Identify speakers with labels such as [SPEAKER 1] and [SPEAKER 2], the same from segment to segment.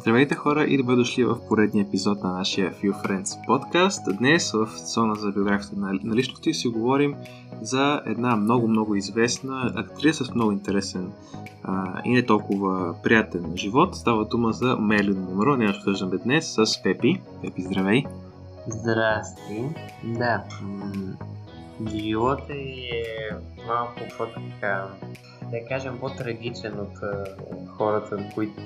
[SPEAKER 1] Здравейте хора и добре дошли в поредния епизод на нашия Few Friends подкаст. Днес в зона за биографията на, личности си говорим за една много-много известна актриса с много интересен а, и не толкова приятен живот. Става дума за Мелин Монро. Ние обсъждаме днес с Пепи. Пепи, здравей!
[SPEAKER 2] Здрасти! Да, живота е малко по-така да кажем, по-трагичен от хората, които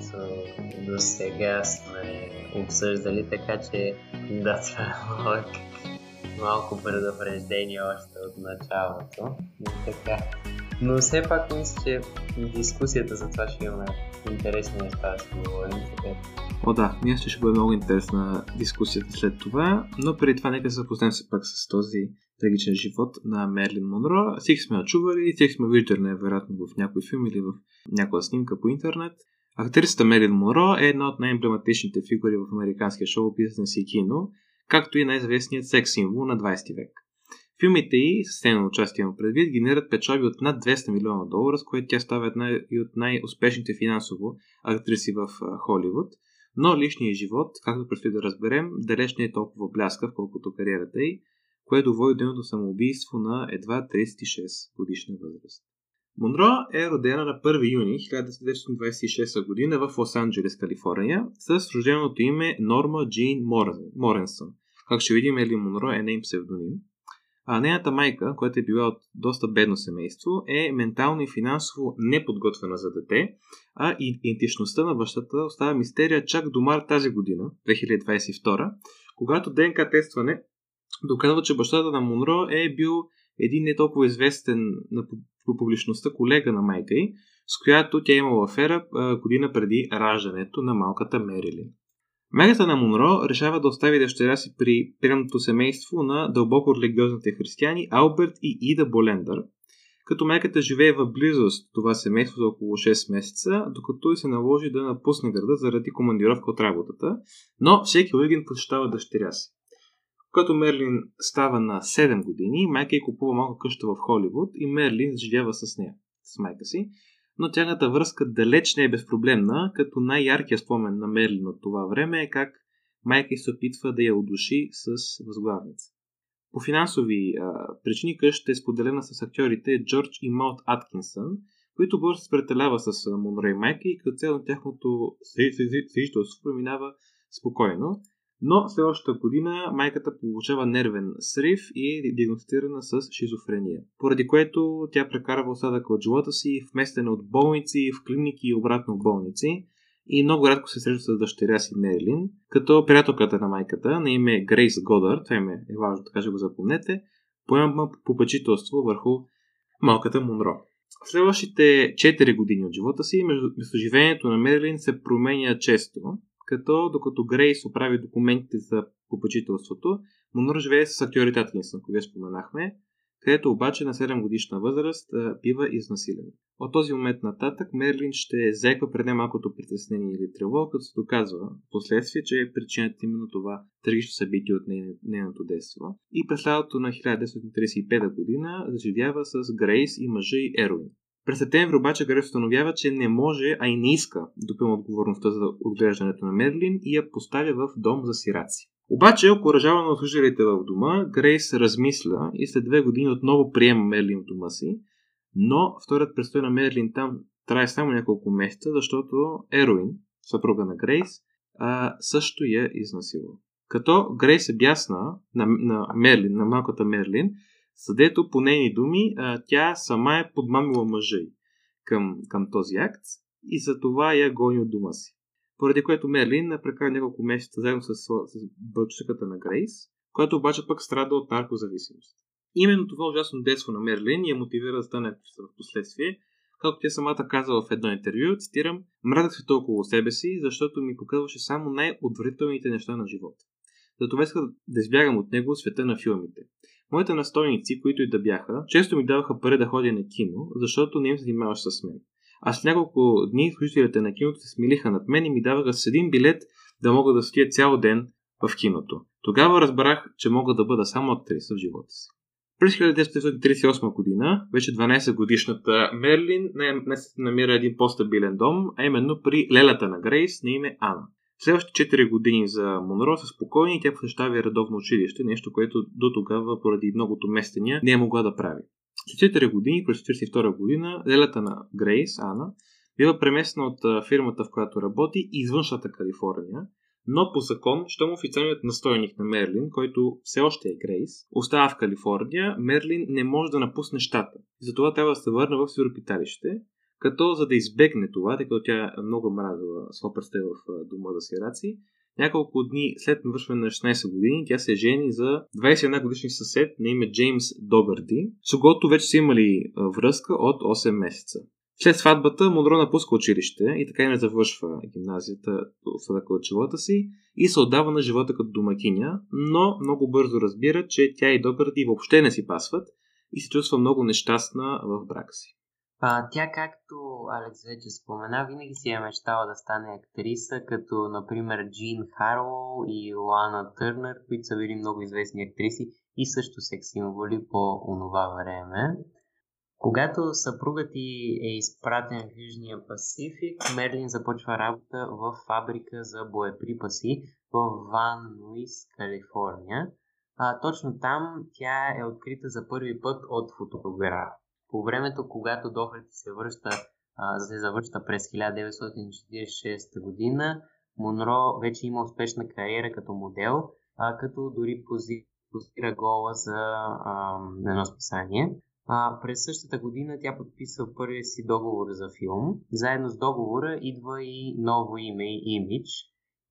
[SPEAKER 2] до сега сме обсъждали, така че да, това е малко, предупреждение още от началото. Така. Но все пак мисля, че дискусията за това ще имаме интересни неща да си говорим.
[SPEAKER 1] О да, мисля, ще бъде много интересна дискусията след това, но преди това нека се запознаем се пак с този трагичен живот на Мерлин Монро. Всеки сме чували, всеки сме виждали най-вероятно в някой филм или в някоя снимка по интернет. Актрисата Мерлин Монро е една от най-емблематичните фигури в американския шоу бизнес и кино, както и най-известният секс символ на 20 век. Филмите и с на участие му предвид генерират печалби от над 200 милиона долара, с което тя става една и от най-успешните финансово актриси в Холивуд. Но личният живот, както предстои да разберем, далеч не е толкова бляскав, колкото кариерата й, което води до самоубийство на едва 36 годишна възраст. Монро е родена на 1 юни 1926 година в Лос-Анджелес, Калифорния, с рожденото име Норма Джин Моренсън. Как ще видим, Ели Монро е нейн псевдоним. А нейната майка, която е била от доста бедно семейство, е ментално и финансово неподготвена за дете, а идентичността на бащата остава мистерия чак до март тази година, 2022, когато ДНК тестване доказва, че бащата на Монро е бил един не толкова известен на публичността колега на майка й, с която тя е имала афера година преди раждането на малката Мерилин. Мегата на Монро решава да остави дъщеря си при приемното семейство на дълбоко религиозните християни Алберт и Ида Болендър, като майката живее в близост това семейство за около 6 месеца, докато и се наложи да напусне града заради командировка от работата, но всеки уикенд посещава дъщеря си. Когато Мерлин става на 7 години, майка й купува малка къща в Холивуд и Мерлин живява с нея, с майка си. Но тяхната връзка далеч не е безпроблемна, като най-яркият спомен на Мерлин от това време е как майка й се опитва да я удуши с възглавница. По финансови а, причини къщата е споделена с актьорите Джордж и Маут Аткинсън, които бързо се спретелява с Монро и майка и като цяло тяхното съжителство преминава спокойно. Но следващата година майката получава нервен срив и е диагностирана с шизофрения, поради което тя прекарва остатъка от живота си вместена от болници, в клиники и обратно в болници и много рядко се среща с дъщеря си Мерилин, като приятелката на майката на име Грейс Годър, това име е важно, така ще го запомнете, поема попечителство върху малката Монро. В следващите 4 години от живота си местоживението на Мерилин се променя често, като докато Грейс оправи документите за попечителството, Монро живее с актьорите Аткинсън, които споменахме, където обаче на 7 годишна възраст бива изнасилен. От този момент нататък Мерлин ще заеква пред малкото притеснение или тревога, като се доказва в последствие, че е причината именно това трагично събитие от нейното детство. И през лятото на 1935 година заживява с Грейс и мъжа и Ероин. През септември обаче Грейс установява, че не може, а и не иска да поема отговорността за отглеждането на Мерлин и я поставя в дом за сираци. Обаче, окоръжавана от служителите в дома, Грейс размисля и след две години отново приема Мерлин в дома си, но вторият престой на Мерлин там трае само няколко месеца, защото Ероин, съпруга на Грейс, а, също я изнасилва. Като Грейс е бясна на, на Мерлин, на малката Мерлин, съдето по нейни думи тя сама е подмамила мъжа й към, към този акт и за това я гони от дома си. Поради което Мерлин прекара няколко месеца заедно с, с бълчуката на Грейс, която обаче пък страда от наркозависимост. Именно това ужасно детство на Мерлин я мотивира да стане в последствие, както тя самата каза в едно интервю, цитирам, мразах се толкова себе си, защото ми показваше само най-отвратителните неща на живота. Затова исках да избягам от него света на филмите. Моите настойници, които и да бяха, често ми даваха пари да ходя на кино, защото не им занимаваш с мен. А с няколко дни служителите на киното се смилиха над мен и ми даваха с един билет да мога да стоя цял ден в киното. Тогава разбрах, че мога да бъда само актриса в живота си. През 1938 година, вече 12 годишната Мерлин се намира един по-стабилен дом, а именно при лелята на Грейс на име Ана. Следващите 4 години за Монро са спокойни и тя посещава редовно училище, нещо, което до тогава, поради многото местения, не е могла да прави. След 4 години, през 1942 година, лелята на Грейс, Ана, бива преместена от фирмата, в която работи, извъншната Калифорния, но по закон, щом официалният настойник на Мерлин, който все още е Грейс, остава в Калифорния, Мерлин не може да напусне щата. Затова трябва да се върне в сиропиталище, като за да избегне това, тъй като тя е много мразила слопърсте в дома за сираци, няколко дни след навършване на 16 години тя се жени за 21 годишни съсед на име Джеймс Догърди, с когото вече са имали връзка от 8 месеца. След сватбата Монро напуска училище и така и не завършва гимназията в от живота си и се отдава на живота като домакиня, но много бързо разбира, че тя и Догърди въобще не си пасват и се чувства много нещастна в брака си.
[SPEAKER 2] А, тя, както Алекс вече спомена, винаги си е мечтала да стане актриса, като например Джин Харлоу и Лана Търнър, които са били много известни актриси и също секс символи по онова време. Когато съпругът ти е изпратен в Южния Пасифик, Мерлин започва работа в фабрика за боеприпаси в Ван Луис, Калифорния. А, точно там тя е открита за първи път от фотограф. По времето, когато Дохарти се връща, а, се завръща през 1946 година, Монро вече има успешна кариера като модел, а, като дори позира гола за а, едно списание. А, през същата година тя подписва първия си договор за филм. Заедно с договора идва и ново име и имидж.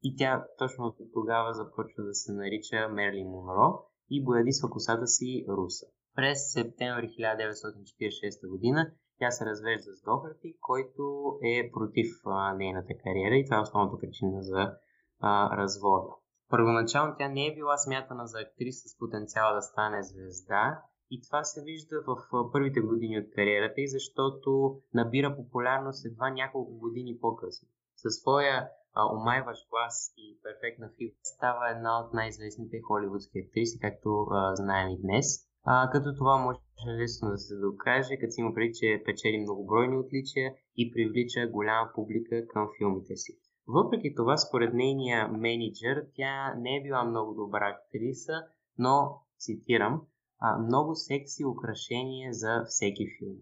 [SPEAKER 2] И тя точно тогава започва да се нарича Мерли Монро и боядисва косата си Руса. През септември 1946 година тя се развежда с Дохарти, който е против а, нейната кариера и това е основната причина за а, развода. Първоначално тя не е била смятана за актриса с потенциала да стане звезда и това се вижда в първите години от кариерата и защото набира популярност едва няколко години по-късно. Със своя а, омайващ глас и перфектна фигура става една от най-известните холивудски актриси, както а, знаем и днес. А, като това може лесно да се докаже, като има преди, че печели многобройни отличия и привлича голяма публика към филмите си. Въпреки това, според нейния менеджер, тя не е била много добра актриса, но, цитирам, а, много секси украшения за всеки филм.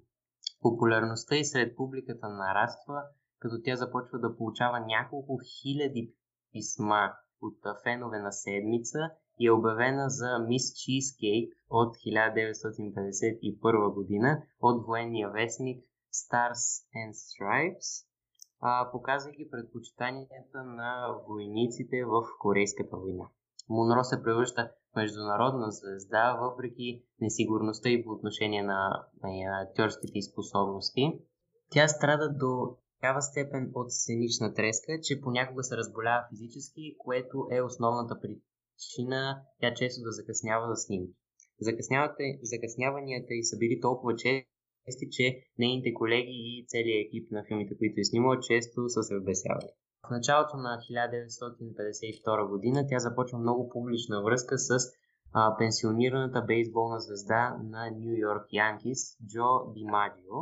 [SPEAKER 2] Популярността и сред публиката нараства, като тя започва да получава няколко хиляди писма от фенове на седмица и е обявена за Мис Чизкейк от 1951 година от военния вестник Stars and Stripes, показвайки предпочитанията на войниците в Корейската война. Монро се превръща международна звезда, въпреки несигурността и по отношение на, на актьорските способности. Тя страда до такава степен от сценична треска, че понякога се разболява физически, което е основната причина тя често да закъснява за снимки. Закъсняванията й са били толкова чести, че нейните колеги и целият екип на филмите, които е снимала, често са се вбесявали. В началото на 1952 година тя започва много публична връзка с а, пенсионираната бейсболна звезда на Нью Йорк Янкис Джо Димаджио,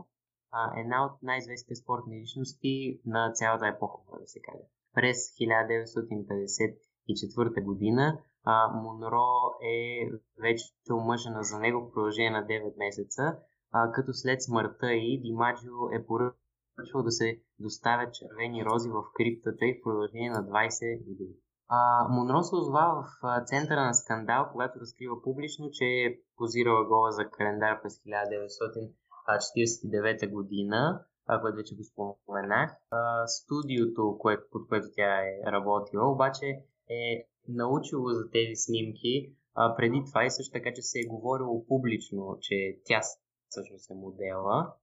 [SPEAKER 2] една от най-известните спортни личности на цялата епоха, да се каже. През 1954 година а, Монро е вече омъжена за него в продължение на 9 месеца, а, като след смъртта и Димаджио е поръчал да се доставят червени рози в криптата и в продължение на 20 години. А, Монро се озова в центъра на скандал, когато разкрива публично, че е позирала гола за календар през 1949 година, което вече го споменах. Студиото, кое, под което тя е работила, обаче е научило за тези снимки преди това и също така, че се е говорило публично, че тя всъщност е модела.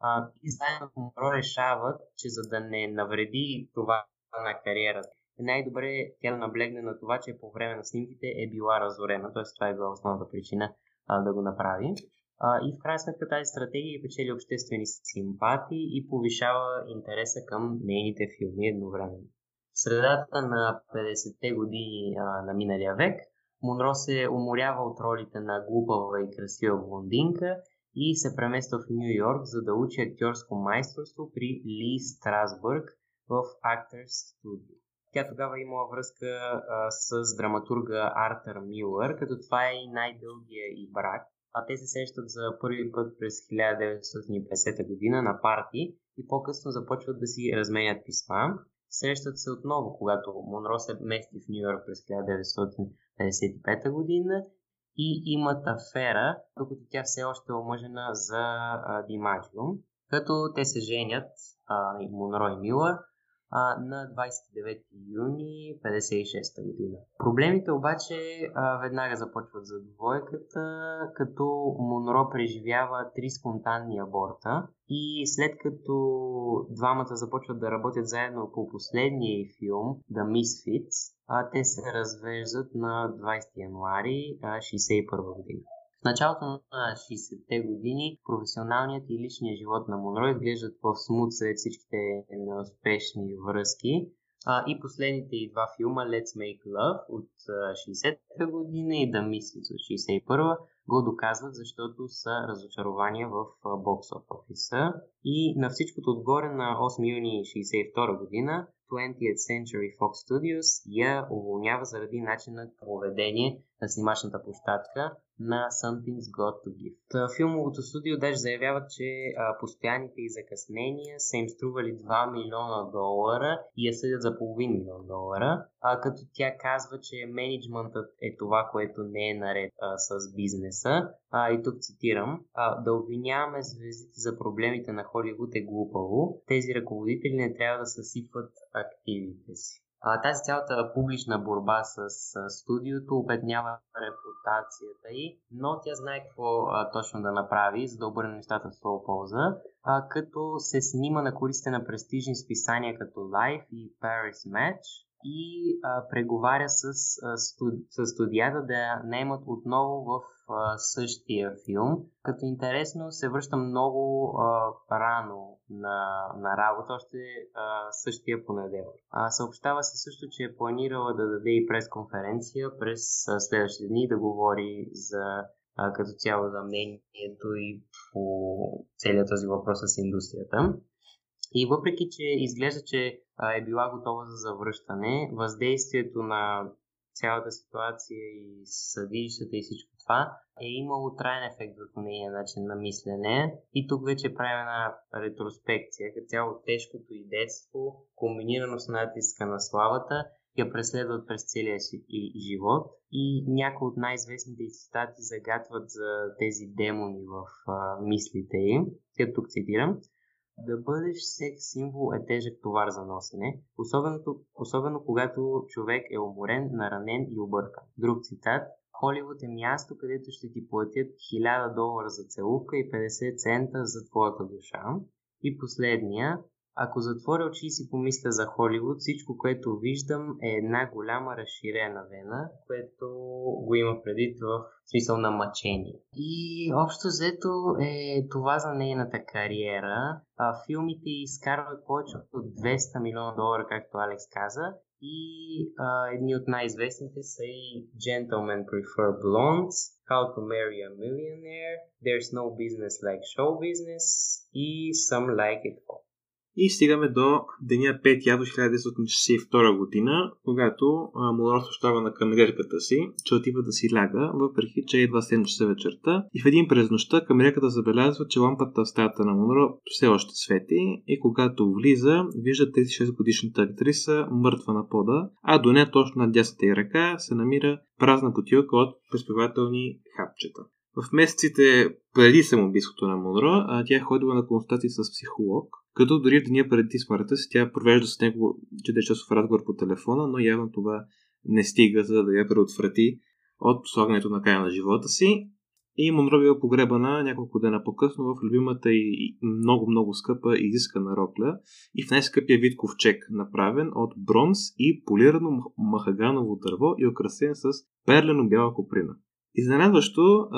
[SPEAKER 2] А, и заедно Монро решават, че за да не навреди това на кариерата, е най-добре тя да наблегне на това, че по време на снимките е била разорена, т.е. това е била основната причина а, да го направи. А, и в крайна сметка тази стратегия печели обществени симпатии и повишава интереса към нейните филми едновременно. В средата на 50-те години а, на миналия век Монро се уморява от ролите на глупава и красива блондинка и се премества в Нью Йорк, за да учи актьорско майсторство при Ли Страсбърг в Actors Studio. Тя тогава имала връзка а, с драматурга Артър Милър, като това е и най-дългия и брак. А те се срещат за първи път през 1950 година на парти и по-късно започват да си разменят писма. Срещат се отново, когато Монро се мести в Нью Йорк през 1955 година и имат афера, докато тя все още е омъжена за Димаджио. Като те се женят, а, Монро и Милър, а, на 29 юни 56 година. Проблемите обаче а, веднага започват за двойката, като Монро преживява три спонтанни аборта и след като двамата започват да работят заедно по последния филм The Misfits, а, те се развеждат на 20 януари 1961 година. В началото на 60-те години професионалният и личният живот на Монро изглеждат по-смут след всичките неуспешни връзки. А, и последните и два филма Let's Make Love от 60-та година и The Misfits от 61-та го доказват, защото са разочарования в бокс офиса. И на всичкото отгоре на 8 юни 62 година 20th Century Fox Studios я уволнява заради начина поведение на снимачната площадка на Something's Got to Give. Та, филмовото студио даже заявява, че а, постоянните и закъснения са им стрували 2 милиона долара и я съдят за половин милион долара, а, като тя казва, че менеджментът е това, което не е наред а, с бизнеса. А, и тук цитирам, а, да обвиняваме звездите за проблемите на Холивуд е глупаво. Тези ръководители не трябва да съсипват активите си. А, тази цялата публична борба с, с студиото обеднява репутацията й, но тя знае какво а, точно да направи, за да обърне нещата в своя полза, а, като се снима на курсите на престижни списания като Life и Paris Match, и а, преговаря с, а, студ, с студията да я наемат отново в а, същия филм. Като интересно се връща много а, рано на, на работа, още а, същия понеделник. Съобщава се също, че е планирала да даде и пресконференция през а, следващите дни да говори за а, като цяло за мнението и по целият този въпрос с индустрията. И въпреки, че изглежда, че е била готова за завръщане, въздействието на цялата ситуация и съдилищата и всичко това е имало траен ефект върху нейния начин на мислене. И тук вече правим една ретроспекция, като цяло тежкото и детство, комбинирано с натиска на славата, я преследват през целия си живот и някои от най-известните цитати загатват за тези демони в а, мислите им. Тук цитирам. Да бъдеш секс символ е тежък товар за носене, особено, особено когато човек е уморен, наранен и объркан. Друг цитат Холивуд е място, където ще ти платят 1000 долара за целувка и 50 цента за твоята душа. И последния, ако затворя очи и си помисля за Холивуд, всичко, което виждам е една голяма разширена вена, което го има предвид в смисъл на мъчение. И общо взето е това за нейната кариера. А, филмите изкарват повече от 200 милиона долара, както Алекс каза. И а, едни от най-известните са и Gentlemen Prefer Blondes, How to Marry a Millionaire, There's No Business Like Show Business и Some Like It All.
[SPEAKER 1] И стигаме до деня 5 август 1962 година, когато Монро съобщава на камерерката си, че отива да си ляга, въпреки че едва 7 часа вечерта. И в един през нощта камерерката забелязва, че лампата в стаята на Монро все още свети и когато влиза, вижда 36 годишната актриса мъртва на пода, а до нея точно на дясната й ръка се намира празна бутилка от преспивателни хапчета. В месеците преди самоубийството на Монро, тя е ходила на консултации с психолог, като дори в деня преди смъртта си тя провежда с него 4 часов разговор по телефона, но явно това не стига за да я предотврати от слагането на края на живота си. И Монро била погребана няколко дена по-късно в любимата и много-много скъпа и изискана рокля и в най-скъпия вид ковчег, направен от бронз и полирано махаганово дърво и украсен с перлено-бяла коприна. Изненадващо,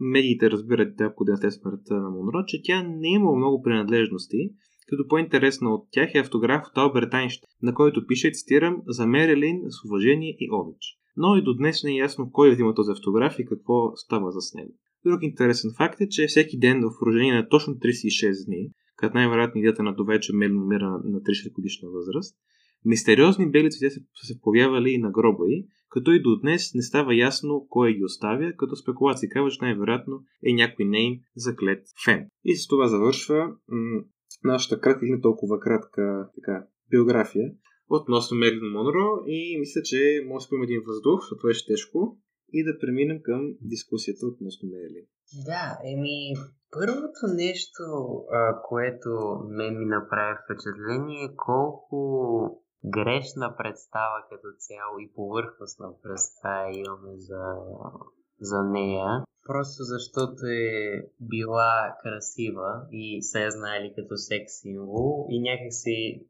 [SPEAKER 1] медиите разбират ако ден след смъртта на Монро, че тя не е имала много принадлежности, като по-интересна от тях е автограф от Алберт Айнщайн, на който пише, цитирам, за Мерилин с уважение и обич. Но и до днес не е ясно кой взима този автограф и какво става с него. Друг интересен факт е, че всеки ден в продължение на точно 36 дни, като най-вероятно идеята на това е, че Мелин умира на 30 годишна възраст, Мистериозни бели цветя са се появявали и на гроба й, като и до днес не става ясно кой ги оставя, като спекулации казва, че най-вероятно е някой нейн заклет фен. И с това завършва м- нашата кратка и не толкова кратка така, биография относно Мерлин Монро и мисля, че може да спим един въздух, защото беше тежко и да преминем към дискусията относно Мерлин.
[SPEAKER 2] Да, еми, първото нещо, което ме ми направи впечатление е колко грешна представа като цяло и повърхностна представа имаме за, за нея. Просто защото е била красива и се е знаели като секс символ и някакси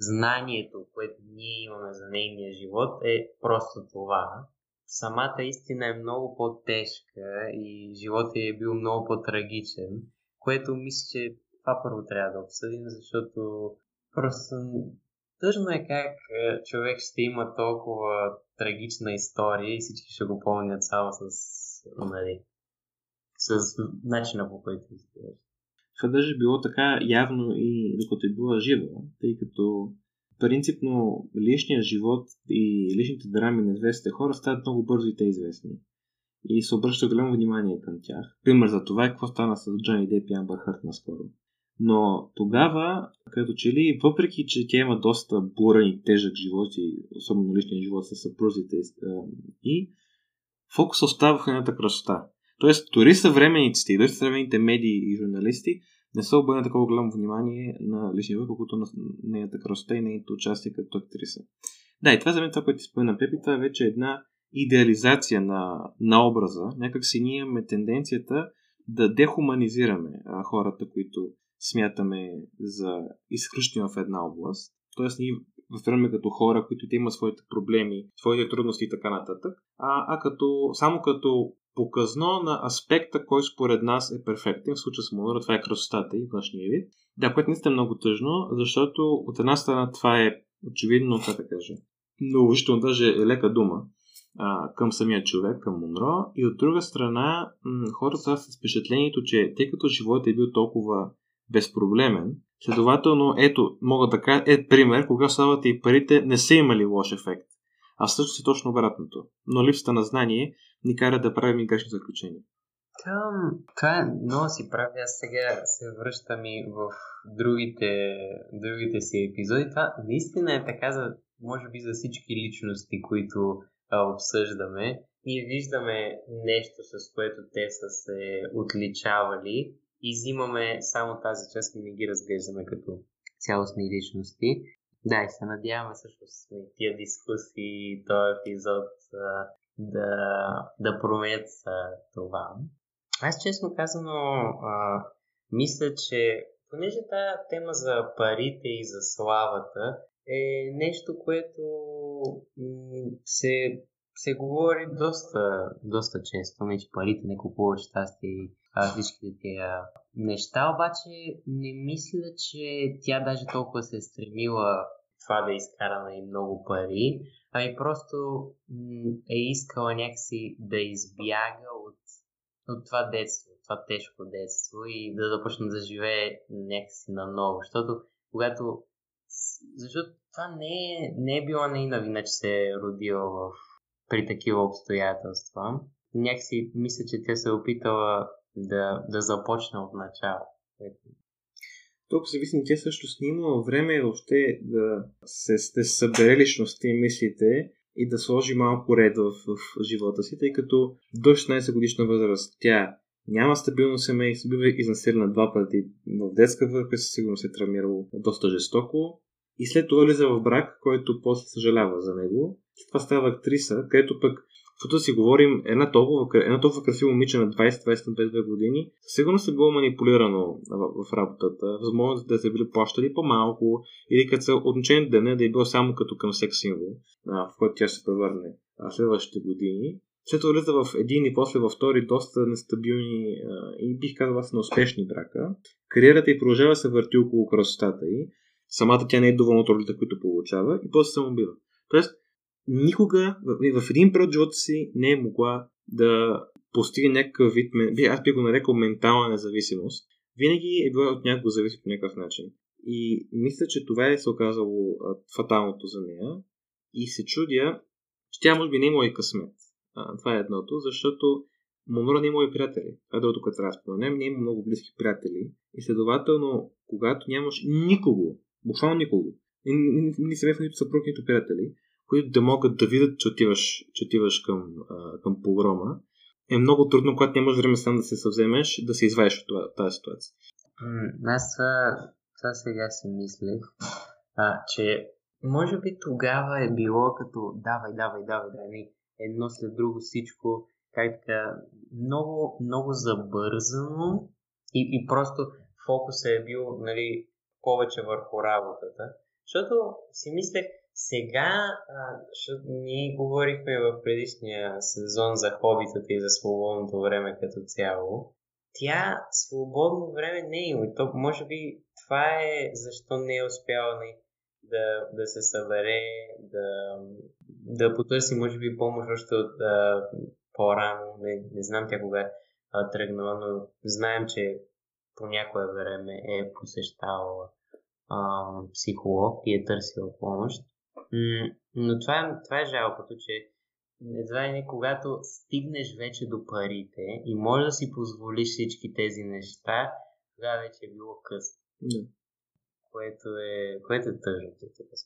[SPEAKER 2] знанието, което ние имаме за нейния живот е просто това. Самата истина е много по-тежка и животът е бил много по-трагичен, което мисля, че това първо трябва да обсъдим, защото просто тъжно е как е, човек ще има толкова трагична история и всички ще го помнят само с, нали, с начина по който изглежда.
[SPEAKER 1] Това даже било така явно и докато е била жива, тъй като принципно личният живот и личните драми на известните хора стават много бързо и те известни. И се обръща голямо внимание към тях. Пример за това е какво стана с Джони Деп и Амбър Хърт наскоро. Но тогава, като че ли, въпреки, че тя има доста бурен и тежък живот и особено личния живот с съпрузите и фокус остава в едната красота. Тоест, дори съвременниците и дори съвременните медии и журналисти не са обърнали такова голямо внимание на живот, колкото на нейната красота и нейното участие като актриса. Да, и това за мен това, което ти спомена Пепи, това е вече една идеализация на, на образа. Някак си ние имаме тенденцията да дехуманизираме а, хората, които смятаме за изключително в една област. Тоест ние възприемаме като хора, които те имат своите проблеми, своите трудности и така нататък, а, а като, само като показно на аспекта, който според нас е перфектен. В случая с Монора това е красотата и външния вид. Да, което наистина е много тъжно, защото от една страна това е очевидно, как да кажа, много даже е лека дума а, към самия човек, към Монро. И от друга страна, хората са с впечатлението, че тъй като животът е бил толкова безпроблемен, следователно, ето, мога да кажа, е пример, кога славата и парите не са имали лош ефект. А също си точно обратното. Но липсата на знание ни кара да правим и грешни заключения.
[SPEAKER 2] Там, това е много си прави. Аз сега се връщам и в другите, другите си епизоди. Това наистина е така, за, може би за всички личности, които а, обсъждаме. Ние виждаме нещо, с което те са се отличавали и взимаме само тази част и не ги разглеждаме като цялостни личности. Да, и се надяваме също с тия дискусии, този епизод да, да променят това. Аз честно казано а, мисля, че понеже тази тема за парите и за славата е нещо, което м- се, се говори доста, доста често, не че парите не купуват щастие и всичките тия неща, обаче не мисля, че тя даже толкова се е стремила това да изкара и много пари, ами просто е искала някакси да избяга от, от това детство, това тежко детство и да започне да живее някакси наново. Защото когато... Защото това не е, не е била нейна вина, че се е родила в, при такива обстоятелства. Някакси мисля, че тя се е опитала да, да започне от начало.
[SPEAKER 1] Толкова зависи, тя също снима време въобще да се, се събере личността и мислите и да сложи малко ред в, в живота си, тъй като до 16 годишна възраст тя няма стабилно семейство, бива изнасилена два пъти в детска възраст, със сигурно се е травмирало доста жестоко. И след това влиза в брак, който после съжалява за него. Това става актриса, където пък като си говорим, една толкова, една толкова красива момиче на 20-22 години, със сигурност е било манипулирано в, в работата. Възможно да се били плащали по-малко или като са отношение деня да е било само като към секс символ, в който тя се превърне следващите години. След това влиза в един и после във втори доста нестабилни и бих казал аз неуспешни брака. Кариерата й продължава се върти около красотата й. Самата тя не е доволна от ролите, които получава и после се убива. Тоест, никога в, в един период живота си не е могла да постигне някакъв вид, аз би го нарекал ментална независимост. Винаги е била от някого зависи по някакъв начин. И мисля, че това е се оказало фаталното за нея. И се чудя, че тя може би не е и късмет. А, това е едното, защото Монро не е мои приятели. Това е другото, което трябва да споменем. Не има много близки приятели. И следователно, когато нямаш никого, буквално никого, ни семейство, нито съпруг, нито приятели, които да могат да видят, че отиваш, че отиваш към, а, към погрома, е много трудно, когато нямаш време сам да се съвземеш, да се извадиш от това, тази ситуация.
[SPEAKER 2] Аз това, сега си мислех, а, че може би тогава е било като давай, давай, давай, давай, едно след друго всичко, така, много, много забързано и, и просто фокусът е бил нали, повече върху работата. Защото си мислех, сега, а, защото ние говорихме в предишния сезон за хобитата и за свободното време като цяло, тя свободно време не е има. То, може би това е защо не е успяла нали, да, да се събере, да, да потърси, може би, помощ още от а, по-рано. Не, не знам тя кога е тръгнала, но знаем, че по някое време е посещавала а, психолог и е търсила помощ. Но това е, това е жалкото, че едва ли не когато стигнеш вече до парите и можеш да си позволиш всички тези неща, тогава вече е било късно. Което е, което е тъжно,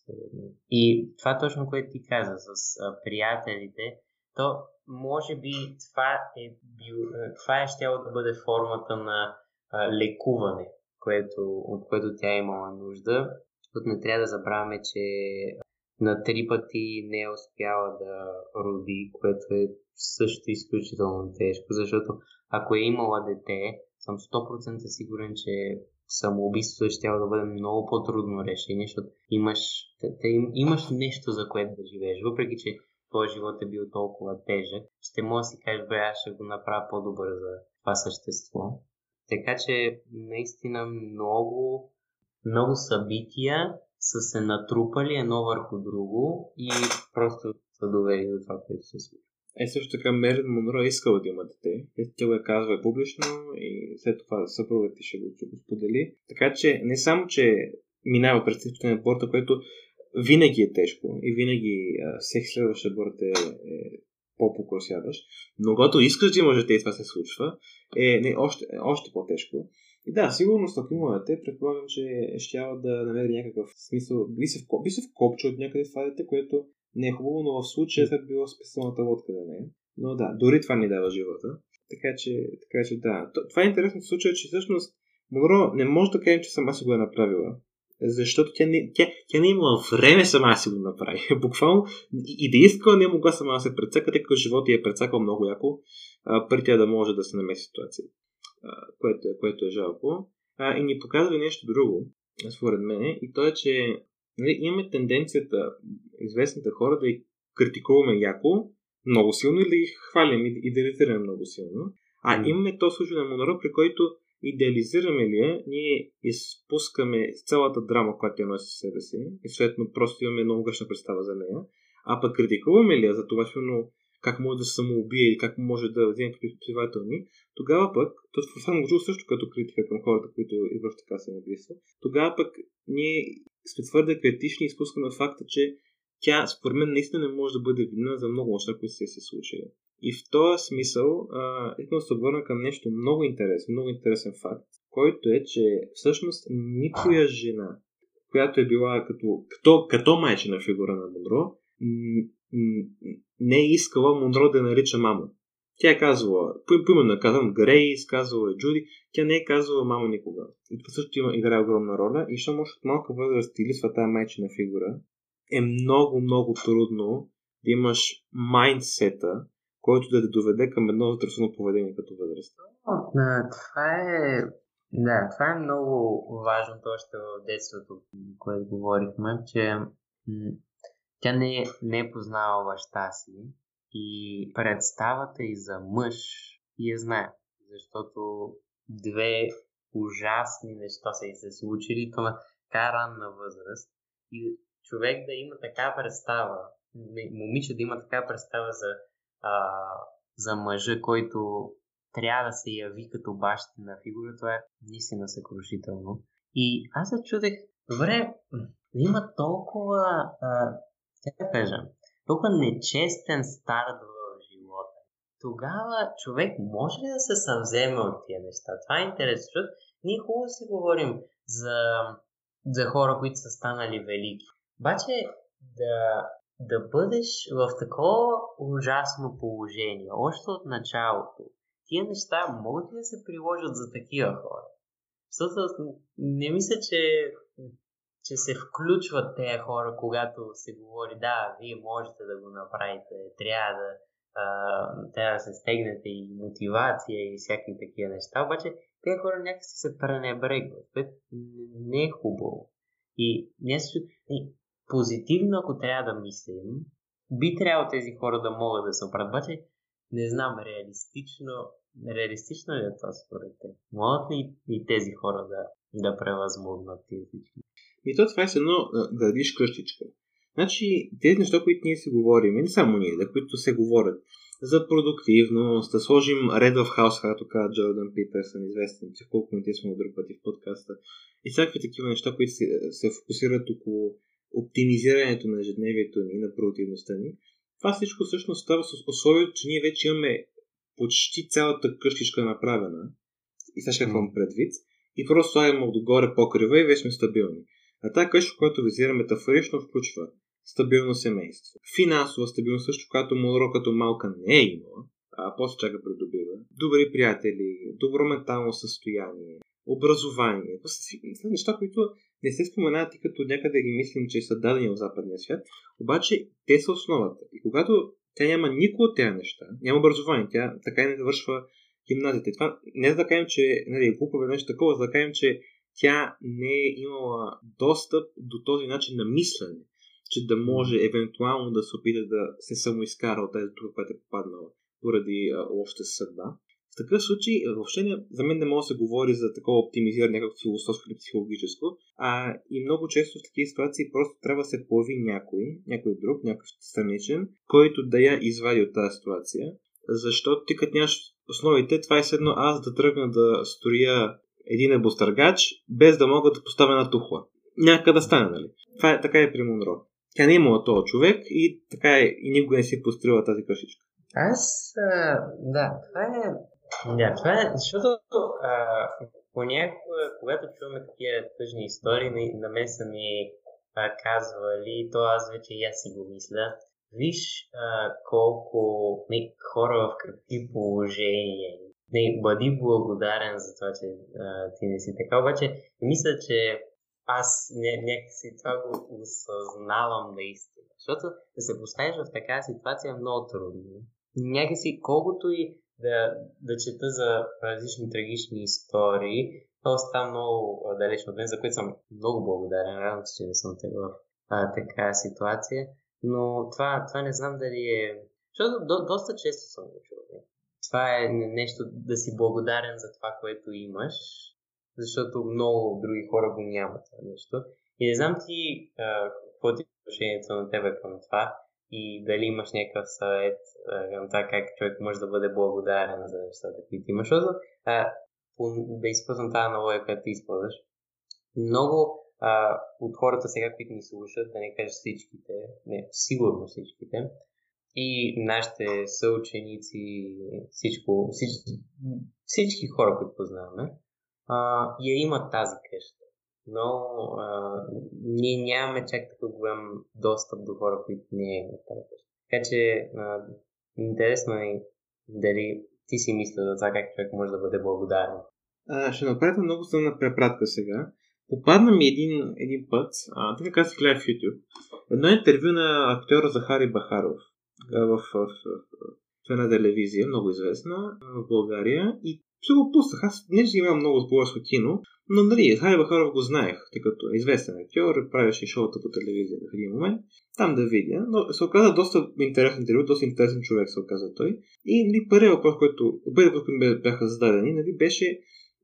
[SPEAKER 2] според мен. И това точно, което ти каза с а, приятелите, то може би това е, бил, това е щяло да бъде формата на а, лекуване, което, от което тя е имала нужда. Защото не трябва да забравяме, че на три пъти не е успяла да роди, което е също изключително тежко, защото ако е имала дете, съм 100% сигурен, че самоубийството ще да бъде много по-трудно решение, защото имаш, те, имаш нещо за което да живееш, въпреки че твой живот е бил толкова тежък, ще може да си кажеш, бе, аз ще го направя по-добър за това същество. Така че наистина много, много събития са се натрупали едно върху друго и просто са довели до това, което се случва.
[SPEAKER 1] Е, също така Мерин Монро е искала да има дете. Е, тя го е казва публично и след това съпругът ти ще го, ще го сподели. Така че не само, че минава през на порта, което винаги е тежко и винаги а, всеки следващ аборт е, е по-покосяващ, но когато искаш да имаш дете и това се случва, е не, още, още по-тежко. И да, сигурно с има дете, предполагам, че ще да намери някакъв смисъл. Би се, би се вкопче от някъде това дете, което не е хубаво, но в случая това било специалната лодка за нея. Но да, дори това ни дава живота. Така че, така че да. Това е интересно в случая, че всъщност Монро не може да кажем, че сама си го е направила. Защото тя не, тя, тя не е имала време сама да си го направи. Буквално и да иска, не е могла сама да се прецака, тъй като живота е прецакал много яко, преди тя да може да се намеси ситуация което, е, което е жалко. А, и ни показва нещо друго, според мен, и то е, че нали, имаме тенденцията, известните хора, да ги критикуваме яко, много силно или да ги хвалим и идеализираме много силно. А mm. имаме то случай на Монро, при който идеализираме ли я, ние изпускаме цялата драма, която тя носи себе си и съответно просто имаме много грешна представа за нея. А пък критикуваме ли я за това, че как може да се самоубие или как може да вземе припивателни, тогава пък, това е също като критика към хората, които извършват така самоубийство, тогава пък ние сме твърде критични и изпускаме факта, че тя, според мен, наистина не може да бъде вина за много неща, които са се случили. И в този смисъл, искам да се обърна към нещо много интересно, много интересен факт, който е, че всъщност никоя жена, която е била като, като, като майчина фигура на Монро, не е искала Монро да нарича мамо. Тя е казвала, поименно е казвам Грейс, казвала е Джуди, тя не е казвала мамо никога. И това също има, играе огромна роля. И що може от малка възраст или тази майчина фигура, е много, много трудно да имаш майндсета, който да те доведе към едно здравословно поведение като възраст.
[SPEAKER 2] Това е да, това е много важно още в детството, което говорихме, че тя не, не е познала баща си и представата и за мъж я знае, защото две ужасни неща са и се случили, на така ранна възраст и човек да има така представа, момиче да има така представа за, а, за мъжа, който трябва да се яви като бащина фигура, това е наистина съкрушително. И аз се чудех, добре, има толкова, а, да кажа, толкова нечестен старт в живота. Тогава човек може ли да се съвземе от тия неща? Това е интересно, защото ние хубаво си говорим за, за хора, които са станали велики. Обаче да, да бъдеш в такова ужасно положение, още от началото, тия неща могат ли да се приложат за такива хора? Защото не мисля, че, че се включват тези хора, когато се говори, да, вие можете да го направите, трябва да, а, трябва да се стегнете и мотивация и всякакви такива неща, обаче тези хора някакси се пренебрегват, не е хубаво. И нещо, и позитивно, ако трябва да мислим, би трябвало тези хора да могат да се оправят, обаче не знам, реалистично, реалистично ли е това според те? Могат ли и тези хора да, да превъзмогнат тези всички?
[SPEAKER 1] И то това е едно да видиш къщичка. Значи, тези неща, които ние си говорим, не само ние, да, които се говорят, за продуктивност, да сложим ред в хаос, както каза Джордан Питърсън, известен психолог, ние сме друг пъти в подкаста. И всякакви такива неща, които се, се фокусират около оптимизирането на ежедневието ни, на продуктивността ни. Това всичко всъщност става с условието, че ние вече имаме почти цялата къщичка направена. И сега какво mm. предвид. И просто слагаме отгоре покрива и вече сме стабилни. А тази къща, която визира метафорично, включва стабилно семейство. Финансова стабилност също, която Монро като малка не е имала, а после чака придобива. Добри приятели, добро ментално състояние, образование. Това неща, които не се споменават, тъй като някъде ги мислим, че са дадени в западния свят. Обаче те са основата. И когато тя няма никой от тези неща, няма образование, тя така и не завършва гимназията. И това не за да кажем, че нали, е глупо нещо такова, за да кажем, че тя не е имала достъп до този начин на мислене че да може евентуално да се опита да се самоизкара от тази духа, която е попаднала поради лошата съдба. В такъв случай, въобще не, за мен не може да се говори за такова оптимизиране, някакво философско или психологическо, а и много често в такива ситуации просто трябва да се появи някой, някой друг, някой страничен, който да я извади от тази ситуация, защото ти като нямаш основите, това е едно аз да тръгна да строя един ебостъргач, без да мога да поставя на тухла. Някъде да стане, нали? Това е, така е при Монро. Тя не е имала този човек и така е, и никога не си е построила тази къщичка.
[SPEAKER 2] Аз, а, да, това е... Да, това е, защото а, понякога, когато чуваме такива тъжни истории, на, на мен са ми а, казвали, то аз вече и аз си го мисля, виж а, колко не, хора в какви положения. Не, бъди благодарен за това, че а, ти не си така. Обаче, мисля, че аз не, някакси това го осъзнавам наистина. Защото да се поставиш в такава ситуация е много трудно. Някакси колкото и да, да чета за различни трагични истории, то става много далечно от мен, за което съм много благодарен. Радвам се, че не съм в а, такава ситуация. Но това, това не знам дали е... Защото до, доста често съм го чувал. Това е нещо да си благодарен за това, което имаш, защото много други хора го нямат това нещо. И не знам ти какво ти е отношението на тебе към това и дали имаш някакъв съвет към това как човек може да бъде благодарен за нещата, които имаш. Защото да използвам тази аналогия, която ти използваш, много а, от хората сега, които ни слушат, да не кажа всичките, не, сигурно всичките, и нашите съученици, всичко, всички, всички хора, които познаваме, а, я има тази къща. Но а, ние нямаме чак такъв голям достъп до хора, които не имат тази къща. Така че а, интересно е дали ти си мисля за това как човек може да бъде благодарен.
[SPEAKER 1] А, ще направя много странна препратка сега. Попадна ми един, един път, а, така как си гледа в YouTube, едно интервю на актьора Захари Бахаров в, в, в, една телевизия, много известна в България и ще го пуснах. Аз не че имам много българско кино, но нали, Хари Бахаров го знаех, тъй като е известен актьор, правеше шоута по телевизията в един момент, там да видя, но се оказа доста интересен интервю, доста интересен човек се оказа той. И нали, първият въпрос, който, първият въпрос, който бяха зададени, нали, беше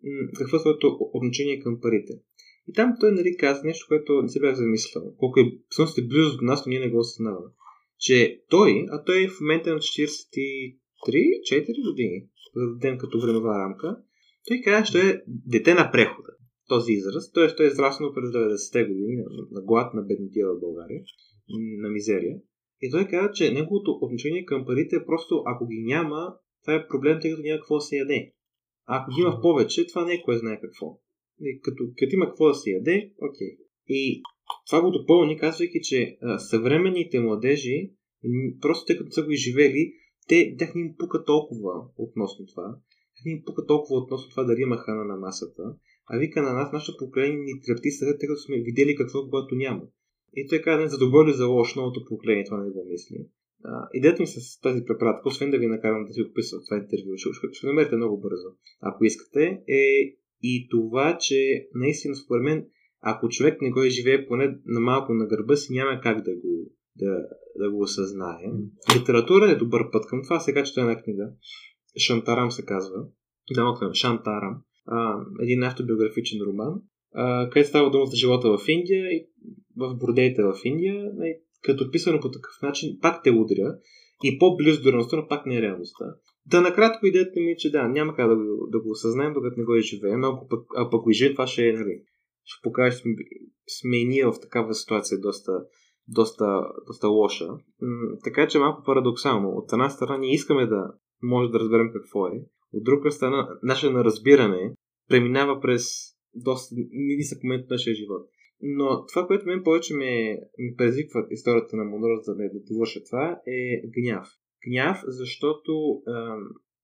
[SPEAKER 1] м- какво е своето отношение към парите. И там той нали, каза нещо, което не се бях замислял. Колко е, всъщност е близо до нас, но ние не го осъзнаваме. Че той, а той е в момента на 43-4 години, да дадем като времева рамка, той каза, че е дете на прехода. този израз. Т.е. той е израснал през 90-те години на, глад на беднотия в България, на мизерия. И той каза, че неговото отношение към парите е просто, ако ги няма, това е проблем, тъй като няма какво да се яде. А ако ги има повече, това не е кой знае какво. И като, като има какво да се яде, окей. И това го допълни, казвайки, че а, съвременните младежи, просто тъй като са го изживели, те, тях не им пука толкова относно това. Не им пука толкова относно това дали има храна на масата. А вика на нас, нашето поколение ни трепти сега, тъй като сме видели какво, когато няма. И той каза, за добро или за лошо, новото поколение това не го мисли. А, идеята ми с тази препратка, освен да ви накарам да си описвам това интервю, ще, ще, ще намерите много бързо, ако искате, е и това, че наистина според мен, ако човек не го изживее поне на малко на гърба си, няма как да го, да, да го осъзнае. Литература е добър път към това. Сега чета една книга. Шантарам се казва. Да, Шантарам. А, един автобиографичен роман, където става дума за живота в Индия и в бордеите в Индия. Като писано по такъв начин, пак те удря и по-близо до реалността, но пак не е реалността. Да, накратко идеята ми е, че да, няма как да го, да го осъзнаем, докато не го изживеем. Ако пък, а пък го изживем, това ще е, нали, ще покаже, сме, сме ние в такава ситуация доста, доста, доста лоша. Така че малко парадоксално. От една страна ние искаме да може да разберем какво е. От друга страна, наше на разбиране преминава през доста нисък момент от нашия живот. Но това, което мен повече ме, ми предизвиква историята на Монро, за да не довърша това, е гняв. Гняв, защото а,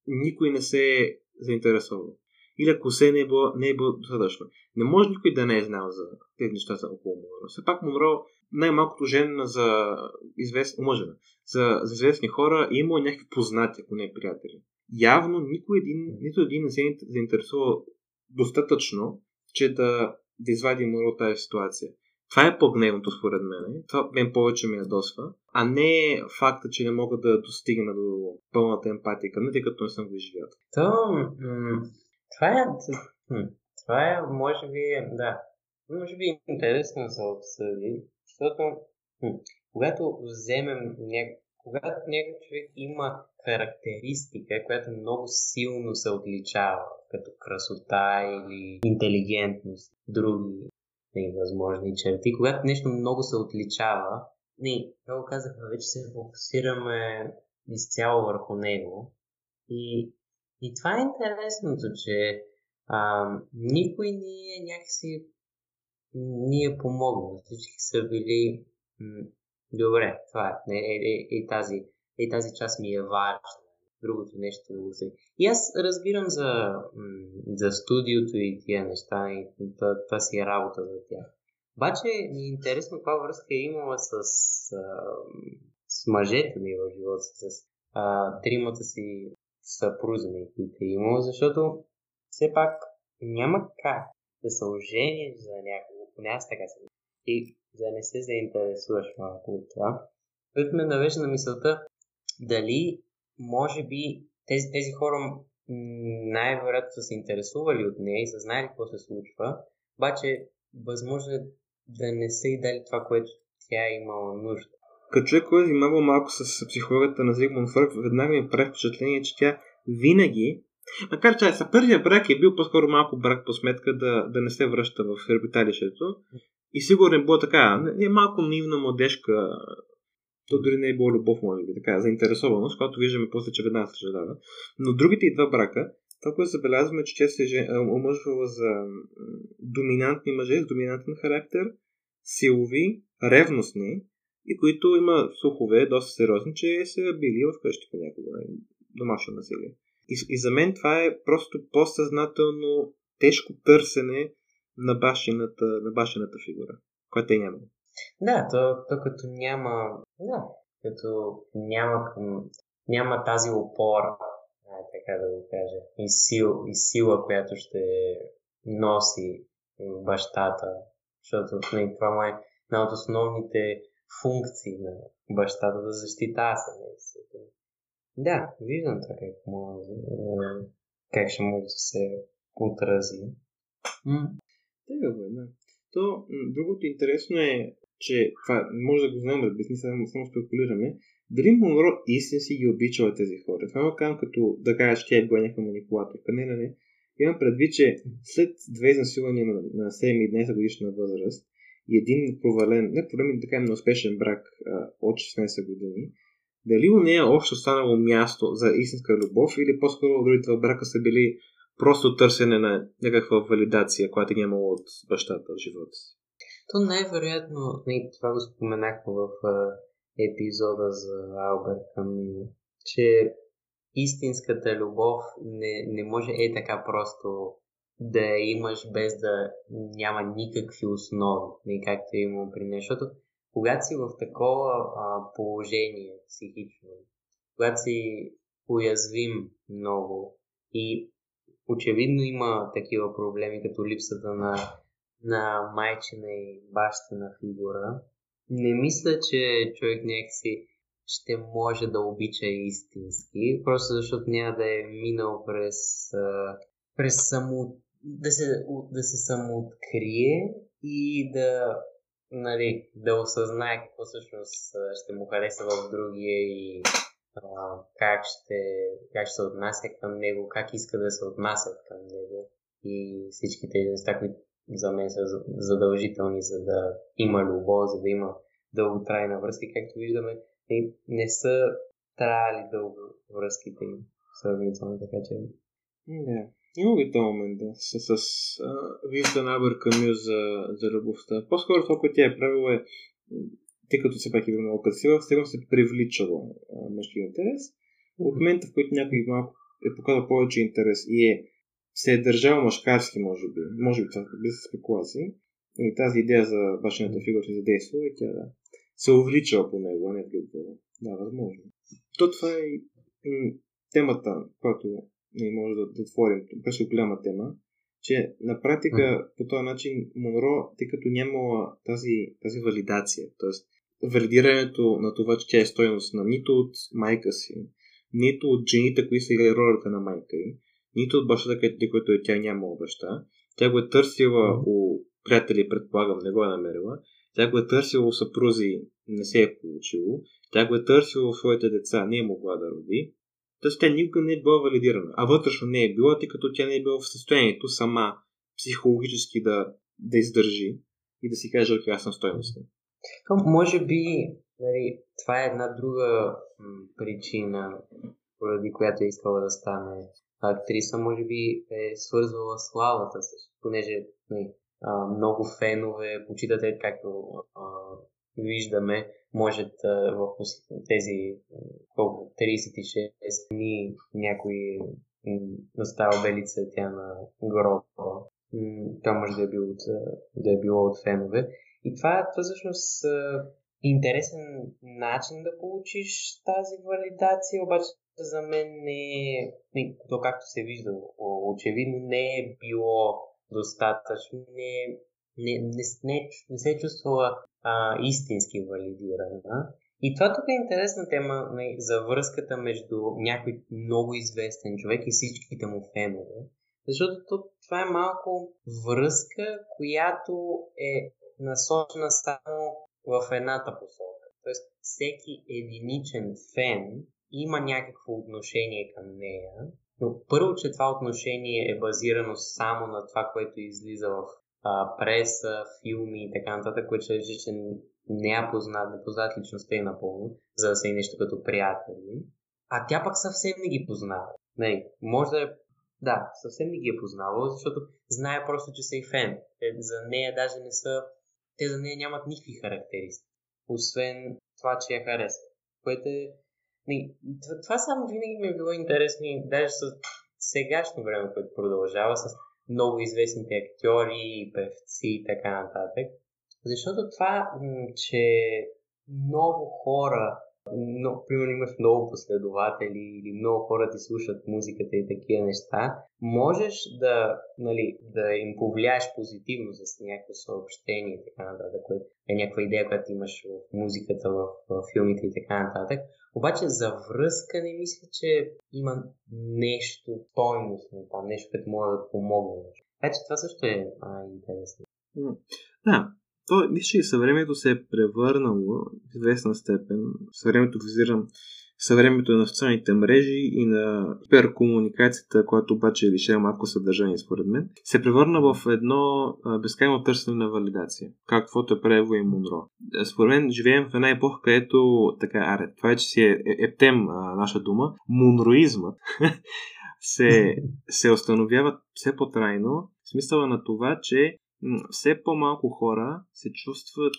[SPEAKER 1] никой не се е заинтересувал. Или ако се не е било, не е било достатъчно. Не може никой да не е знал за тези неща за около Монро. Все пак Монро най-малкото жена за, известни, омъжена, за, за известни хора и има някакви познати, ако не е приятели. Явно никой един, нито един не се е заинтересувал достатъчно, че да, да извади Моро тази ситуация. Това е по-гневното според мен. Това мен повече ми ядосва, а не факта, че не мога да достигна до пълната емпатия към тъй като не съм го изживял.
[SPEAKER 2] М- това е, това е, може би, да, може би интересно да се обсъди, защото когато вземем някакъв когато някой човек има характеристика, която много силно се отличава, като красота или интелигентност, други невъзможни черти, когато нещо много се отличава, не, много казахме, вече се фокусираме изцяло върху него. И, и това е интересното, че а, никой ни е някакси ни е помогнал. Всички са били м- добре, това е. И, и, и, тази, и тази част ми е важна. Другото нещо го се. И аз разбирам за, за студиото и тия неща, и това си е работа за тях. Обаче ми е интересно каква връзка е имала с, с, с мъжете ми в живота, с а, тримата си съпрузи, които е имала, защото все пак няма как да се ожениш за някого, поне аз така се и да не се заинтересуваш малко от това. Което ме навежда на мисълта дали може би тези, тези хора най-вероятно са се интересували от нея и са знали какво се случва, обаче възможно е да не са и дали това, което тя е имала нужда.
[SPEAKER 1] Като човек, който е занимавал малко с психологията на Зигмунд Фройд, веднага ми прави впечатление, че тя винаги, макар че са първия брак е бил по-скоро малко брак по сметка да, да не се връща в хербиталището, и сигурно е било така, не е малко наивна младежка, то дори не е било любов, може би, така, заинтересованост, когато виждаме после, че веднага съжалява. Но другите и два брака, това, което забелязваме, че тя се е омъжвала за доминантни мъже с доминантен характер, силови, ревностни и които има слухове доста сериозни, че са били в къщи понякога, домашно насилие. И, и за мен това е просто по-съзнателно тежко търсене на башената, на башената фигура, която е няма.
[SPEAKER 2] Да, то, то като няма, да, като няма, няма тази опора, така да го кажа, и, сил, и сила, която ще носи бащата, защото не, това е една от основните функции на бащата да защитава семейството. Да, виждам това как, може, как ще може да се отрази.
[SPEAKER 1] Тега, бе, да. То, другото интересно е, че това може да го знаем, разбира се, само, само спекулираме. Дали Монро истин си ги обичала тези хора? Това ме казвам като да кажеш, че тя е била някаква манипулаторка. Не, не, не. Имам предвид, че след две изнасилвания на, на 7 и 11 годишна възраст и един провален, не проблем, така неуспешен брак а, от 16 години, дали у нея общо останало място за истинска любов или по-скоро другите в брака са били просто търсене на някаква валидация, която е нямало от бащата в живота си?
[SPEAKER 2] То най-вероятно, това го споменахме в епизода за Алберт Камю, че истинската любов не, не може е така просто да я имаш без да няма никакви основи, както е имало при нещо. Когато си в такова а, положение психично, когато си уязвим много и очевидно има такива проблеми, като липсата на, на майчина и бащина фигура, не мисля, че човек някакси ще може да обича истински, просто защото няма да е минал през, през само, да се, да се самооткрие и да, нали, да осъзнае какво всъщност ще му хареса в другия и а, как, ще, как ще се отнася към него, как иска да се отнасят към него и всички тези неща, които за мен са задължителни, за да има любов, за да има дълготрайна връзка. Както виждаме, не са траяли дълго връзките им сравнително, така че...
[SPEAKER 1] Да. Има го този момент, да, с, с вижда Абър Камю за, за любовта. По-скоро това, което тя е правила е, тъй като все пак е много красива, сега се привличало мъжки интерес. От момента, в който някой малко е показал повече интерес и е се е държал мъжкарски, може би, може би това се спекулации, и тази идея за бащината фигура се задейства и тя да, се увлича по него, а не влюбвала. Да, възможно. То това е м- темата, която ние може да, да отворим. Беше голяма тема, че на практика по този начин Монро, тъй като нямала тази, тази валидация, т.е. валидирането на това, че тя е стоеност на нито от майка си, нито от жените, които са играли ролята на майка й, нито от бащата, който е тя нямала баща. Тя го е търсила у приятели, предполагам, не го е намерила. Тя го е търсила у съпрузи, не се е получило. Тя го е търсила у своите деца, не е могла да роди. Тоест тя никога не е била валидирана. А вътрешно не е била, тъй като тя не е била в състоянието сама психологически да, да издържи и да си каже, окей, аз съм стойността.
[SPEAKER 2] Може би нали, това е една друга причина, поради която е искала да стане актриса, може би е свързвала славата с, понеже нали, много фенове, почитате, както виждаме, може в тези колко, 36 дни някой настава бели цветя на гроба. Това може да е било от, да е било от фенове. И това, това всъщност интересен начин да получиш тази валидация, обаче за мен не е, то както се вижда, очевидно не е било достатъчно, не, не, не, не, не се е чувствала а, истински валидирана. И това тук е интересна тема не, за връзката между някой много известен човек и всичките му фенове. Защото това е малко връзка, която е насочена само в едната посока. Тоест всеки единичен фен има някакво отношение към нея, но първо, че това отношение е базирано само на това, което излиза в а, преса, филми и така нататък, което ще че не я познат, не познат личността и напълно, за да са и нещо като приятели. А тя пък съвсем не ги познава. Не, може да е да, съвсем не ги е познавала, защото знае просто, че са и фен. Те за нея даже не са... Те за нея нямат никакви характеристики. Освен това, че я харесва. Което е... Не, това само винаги ми е било интересно и даже с сегашно време, което продължава, с много известните актьори, певци и така нататък. Защото това, че много хора, но, примерно имаш много последователи или много хора ти слушат музиката и такива неща, можеш да, нали, да им повлияеш позитивно с някакво съобщение и така нататък, е някаква идея, която имаш в музиката, в, в филмите и така нататък. Обаче за връзка не мисля, че има нещо стойностно там, нещо, което може да помогне. Така че това също е а, интересно.
[SPEAKER 1] Да, то, мисля, че и съвремето се е превърнало в известна степен. Съвремето визирам съвремето на социалните мрежи и на хиперкомуникацията, която обаче е лишена малко съдържание, според мен, се превърна в едно безкрайно търсене на валидация, каквото е правило и Монро. Според мен живеем в една епоха, където така, аре, това е, че си е, е ептем наша дума, монроизмът се, се установява все по-трайно, в смисъла на това, че все по-малко хора се чувстват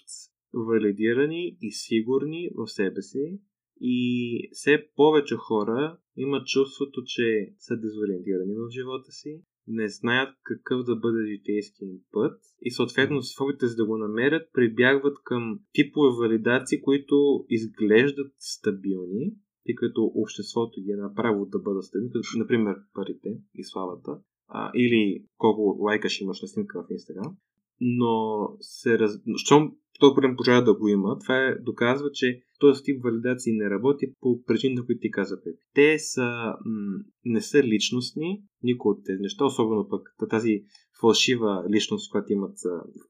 [SPEAKER 1] валидирани и сигурни в себе си и все повече хора имат чувството, че са дезориентирани в живота си, не знаят какъв да бъде житейски им път и съответно с опитите за да го намерят, прибягват към типове валидации, които изглеждат стабилни, тъй като обществото ги е направило да бъдат стабилни, като например парите и славата, а, или колко лайка ще имаш на снимка в Инстаграм, но се раз... щом този проблем пожелава да го има, това е, доказва, че този тип валидации не работи по причините, които ти каза, Пепи. Те са, м- не са личностни, никой от тези неща, особено пък тази фалшива личност, която имат,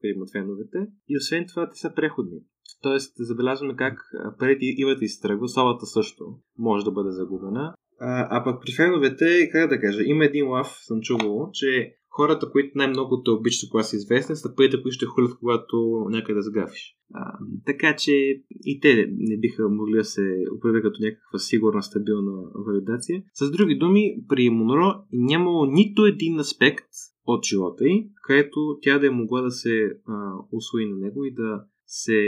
[SPEAKER 1] имат феновете. И освен това, те са преходни. Тоест, забелязваме как преди Ивата изтръгва, совата също може да бъде загубена. А, а пък при феновете, как да кажа, има един лав, съм чувал, че хората, които най-много те обичат, когато са известни, са първите, които ще хулят, когато някъде сгафиш. А, така че и те не биха могли да се определят като някаква сигурна, стабилна валидация. С други думи, при Монро нямало нито един аспект от живота й, където тя да е могла да се а, усвои на него и да се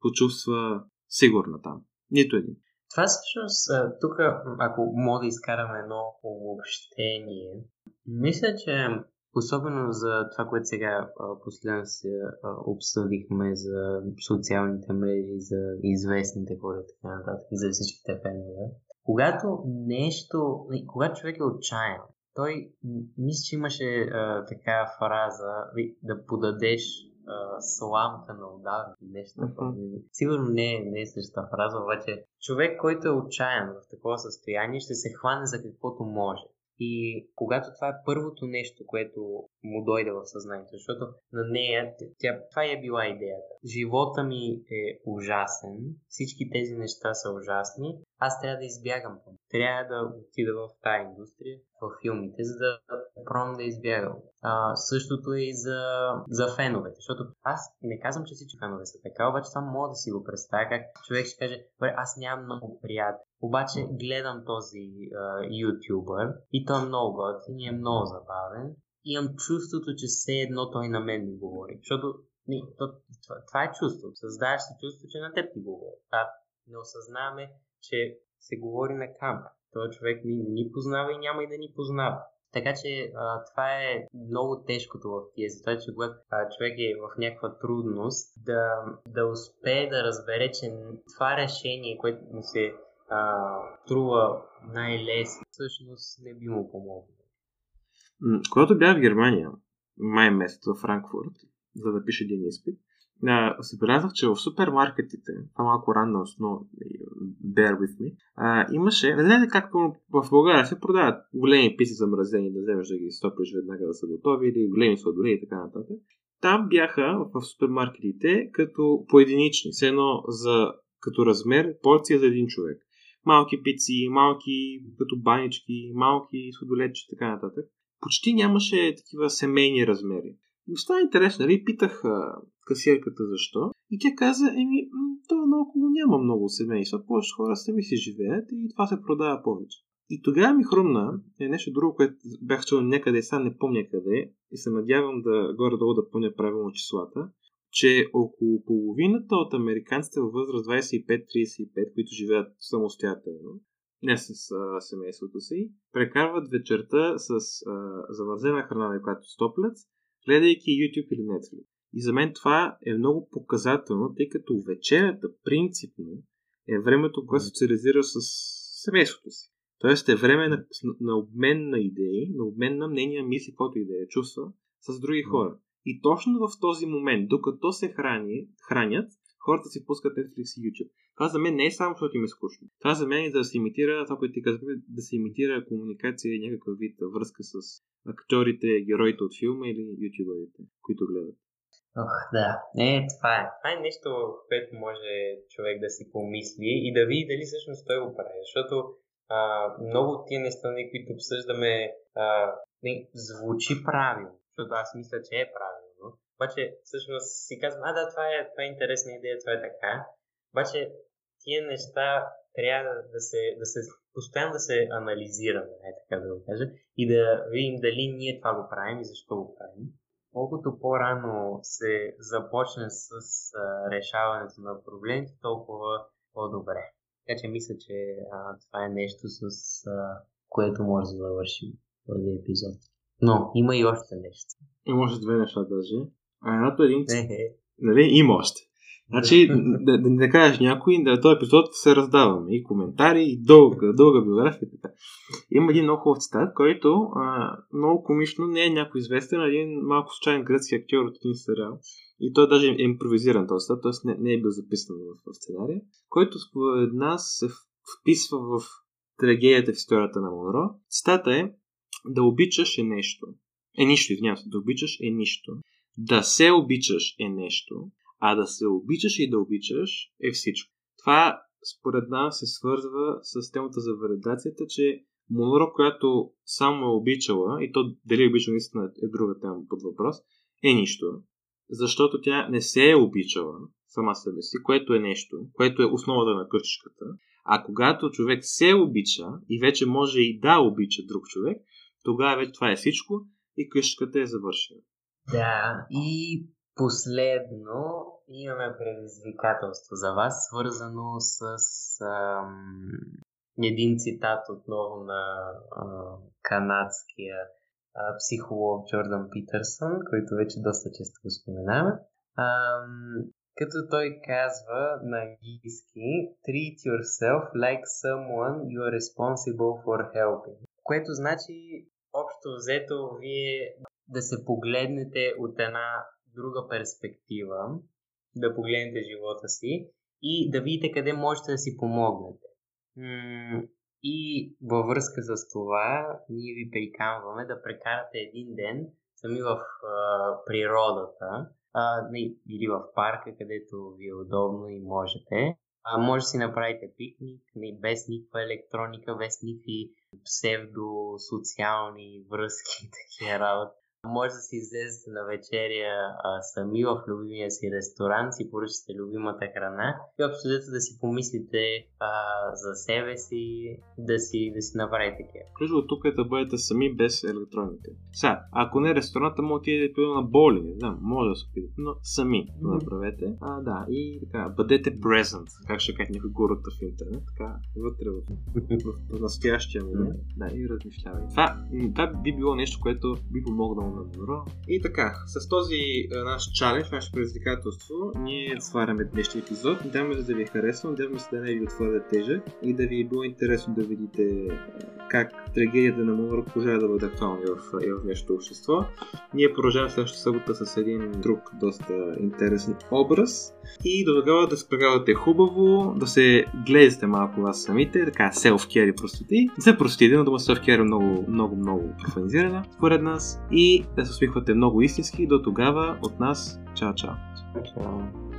[SPEAKER 1] почувства сигурна там. Нито един.
[SPEAKER 2] Това всъщност, тук, ако мога да изкараме едно обобщение, мисля, че Особено за това, което сега последно се обсъдихме за социалните мрежи, за известните хора и така нататък, и за всичките фенове. Когато нещо, когато човек е отчаян, той, мисля, че имаше а, така фраза да подадеш а, сламка на удавни, нещо uh-huh. Сигурно не, е, не е същата фраза, обаче човек, който е отчаян в такова състояние, ще се хване за каквото може. И когато това е първото нещо, което му дойде в съзнанието, защото на нея, тя, това е била идеята. Живота ми е ужасен, всички тези неща са ужасни, аз трябва да избягам. Трябва да отида в тази индустрия, в филмите, за да пробвам да избягам. А, същото е и за, за феновете, защото аз не казвам, че всички фенове са така, обаче това мога да си го представя, как човек ще каже, аз нямам много приятели. Обаче гледам този ютубър и той е много готин и е много забавен. И имам чувството, че все едно той на мен ми говори. Защото не, то, това, това е чувство. Създаваш си чувство, че на теб ти говори. А не осъзнаваме, че се говори на камера. Той човек ни, ни познава и няма и да ни познава. Така че а, това е много тежкото в тия, това, че когато а, човек е в някаква трудност, да, да успее да разбере, че това решение, което му се а, трува най-лесно, всъщност не би му помогнало.
[SPEAKER 1] Когато бях в Германия, май месец в Франкфурт, за да пише един изпит, забелязах, че в супермаркетите, това малко рано, но bear with me, а, имаше, не знае както в България се продават големи писи замразени, да вземеш да ги стопиш веднага да са готови, или големи сладоли и така нататък. Там бяха в супермаркетите като поединични, все едно за, като размер, порция за един човек. Малки пици, малки като банички, малки сладолечи и така нататък. Почти нямаше такива семейни размери. Но стана интересно, нали? Питах а, касиерката защо. И тя каза, еми, то наоколо няма много семейства, повече хора сами си живеят и това се продава повече. И тогава ми хрумна е нещо друго, което бях чул някъде, сега не помня къде, и се надявам да горе-долу да помня правилно числата, че около половината от американците във възраст 25-35, които живеят самостоятелно, не с а, семейството си, прекарват вечерта с а, завързена храна, която стоплят, гледайки YouTube или Netflix. И за мен това е много показателно, тъй като вечерята принципно е времето, което социализира с семейството си. Тоест е време на, на обмен на идеи, на обмен на мнения, мисли, каквото и да е чувства с други хора. И точно в този момент, докато се храни, хранят, хората си пускат Netflix и YouTube. Това за мен не е само защото им е скучно. Това за мен е да се имитира, това, което ти казваме, да се имитира комуникация и някакъв вид връзка с актьорите, героите от филма или ютуберите, които гледат.
[SPEAKER 2] Ох, да. Не, това е. Това е нещо, което може човек да си помисли и да види дали всъщност той го прави. Защото а, много от тия неща, които обсъждаме, а, не, звучи правилно. Защото аз мисля, че е правилно. Обаче, всъщност си казвам, а да, това е, това е интересна идея, това е така. Обаче, тия неща трябва да се, да се постоянно да се анализираме, е така да го кажа, и да видим дали ние това го правим и защо го правим. Колкото по-рано се започне с а, решаването на проблемите, толкова по-добре. Така че мисля, че а, това е нещо, с а, което може да завършим този епизод. Но има и още нещо.
[SPEAKER 1] Има още две неща даже. А едното е един... Нали? Има още. Значи, да, да, да кажеш някой, да този епизод се раздаваме. И коментари, и дълга, дълга биография. Така. Има един много хубав цитат, който а, много комично не е някой известен, а един малко случайен гръцки актьор от един сериал. И той даже е импровизиран този цитат, т.е. Не, не е бил записан в, в сценария, който според нас се вписва в трагедията в историята на Монро. Цитата е да обичаш е нещо. Е нищо, извинявам се, да обичаш е нищо. Да се обичаш е нещо, а да се обичаш и да обичаш е всичко. Това според нас се свързва с темата за валидацията, че Монро, която само е обичала, и то дали е обичала наистина е друга тема под въпрос, е нищо. Защото тя не се е обичала сама себе си, което е нещо, което е основата на къщичката. А когато човек се обича и вече може и да обича друг човек, тогава вече това е всичко и къщичката е завършена.
[SPEAKER 2] Да, и Последно имаме предизвикателство за вас, свързано с ам, един цитат отново на а, канадския а, психолог Джордан Питърсън, който вече доста често го споменаваме. Ам, като той казва на английски Treat yourself like someone you are responsible for helping. Което значи, общо взето, вие да се погледнете от една друга перспектива, да погледнете живота си и да видите къде можете да си помогнете. И във връзка с това, ние ви приканваме да прекарате един ден сами в а, природата а, или в парка, където ви е удобно и можете. А, може да си направите пикник не, без никаква електроника, без никакви псевдосоциални връзки и такива работи. Може да си излезете на вечеря а, сами в любимия си ресторант, си поръчате любимата храна и общо да си помислите а, за себе си, да си, да си направите такива.
[SPEAKER 1] Ключово тук е да бъдете сами без електроника. Сега, ако не ресторанта, може да отидете на боли, не знам, може да се опитате, но сами mm-hmm. го направете. А, да, и така, бъдете present, как ще кажа някой гурата в интернет, така, вътре в, в, в настоящия момент, да, и размишлявайте. Това, това би било нещо, което би помогнало на добро. И така, с този а, наш чалендж, наше предизвикателство, ние сваряме днешния епизод. Надяваме се да ви е харесва, надяваме се да не ви отвърде тежък и да ви е било интересно да видите как трагедията на Монро продължава да бъде актуална в, в нашето общество. Ние продължаваме следващата събота с един друг доста интересен образ. И до тогава да се прекарате хубаво, да се гледате малко вас самите, така селф-кер и простоти. Не се прости, дума селф-кер е много, много, много профанизирана, според нас. И да се усмихвате много истински. До тогава от нас. Чао, чао.
[SPEAKER 2] Чао.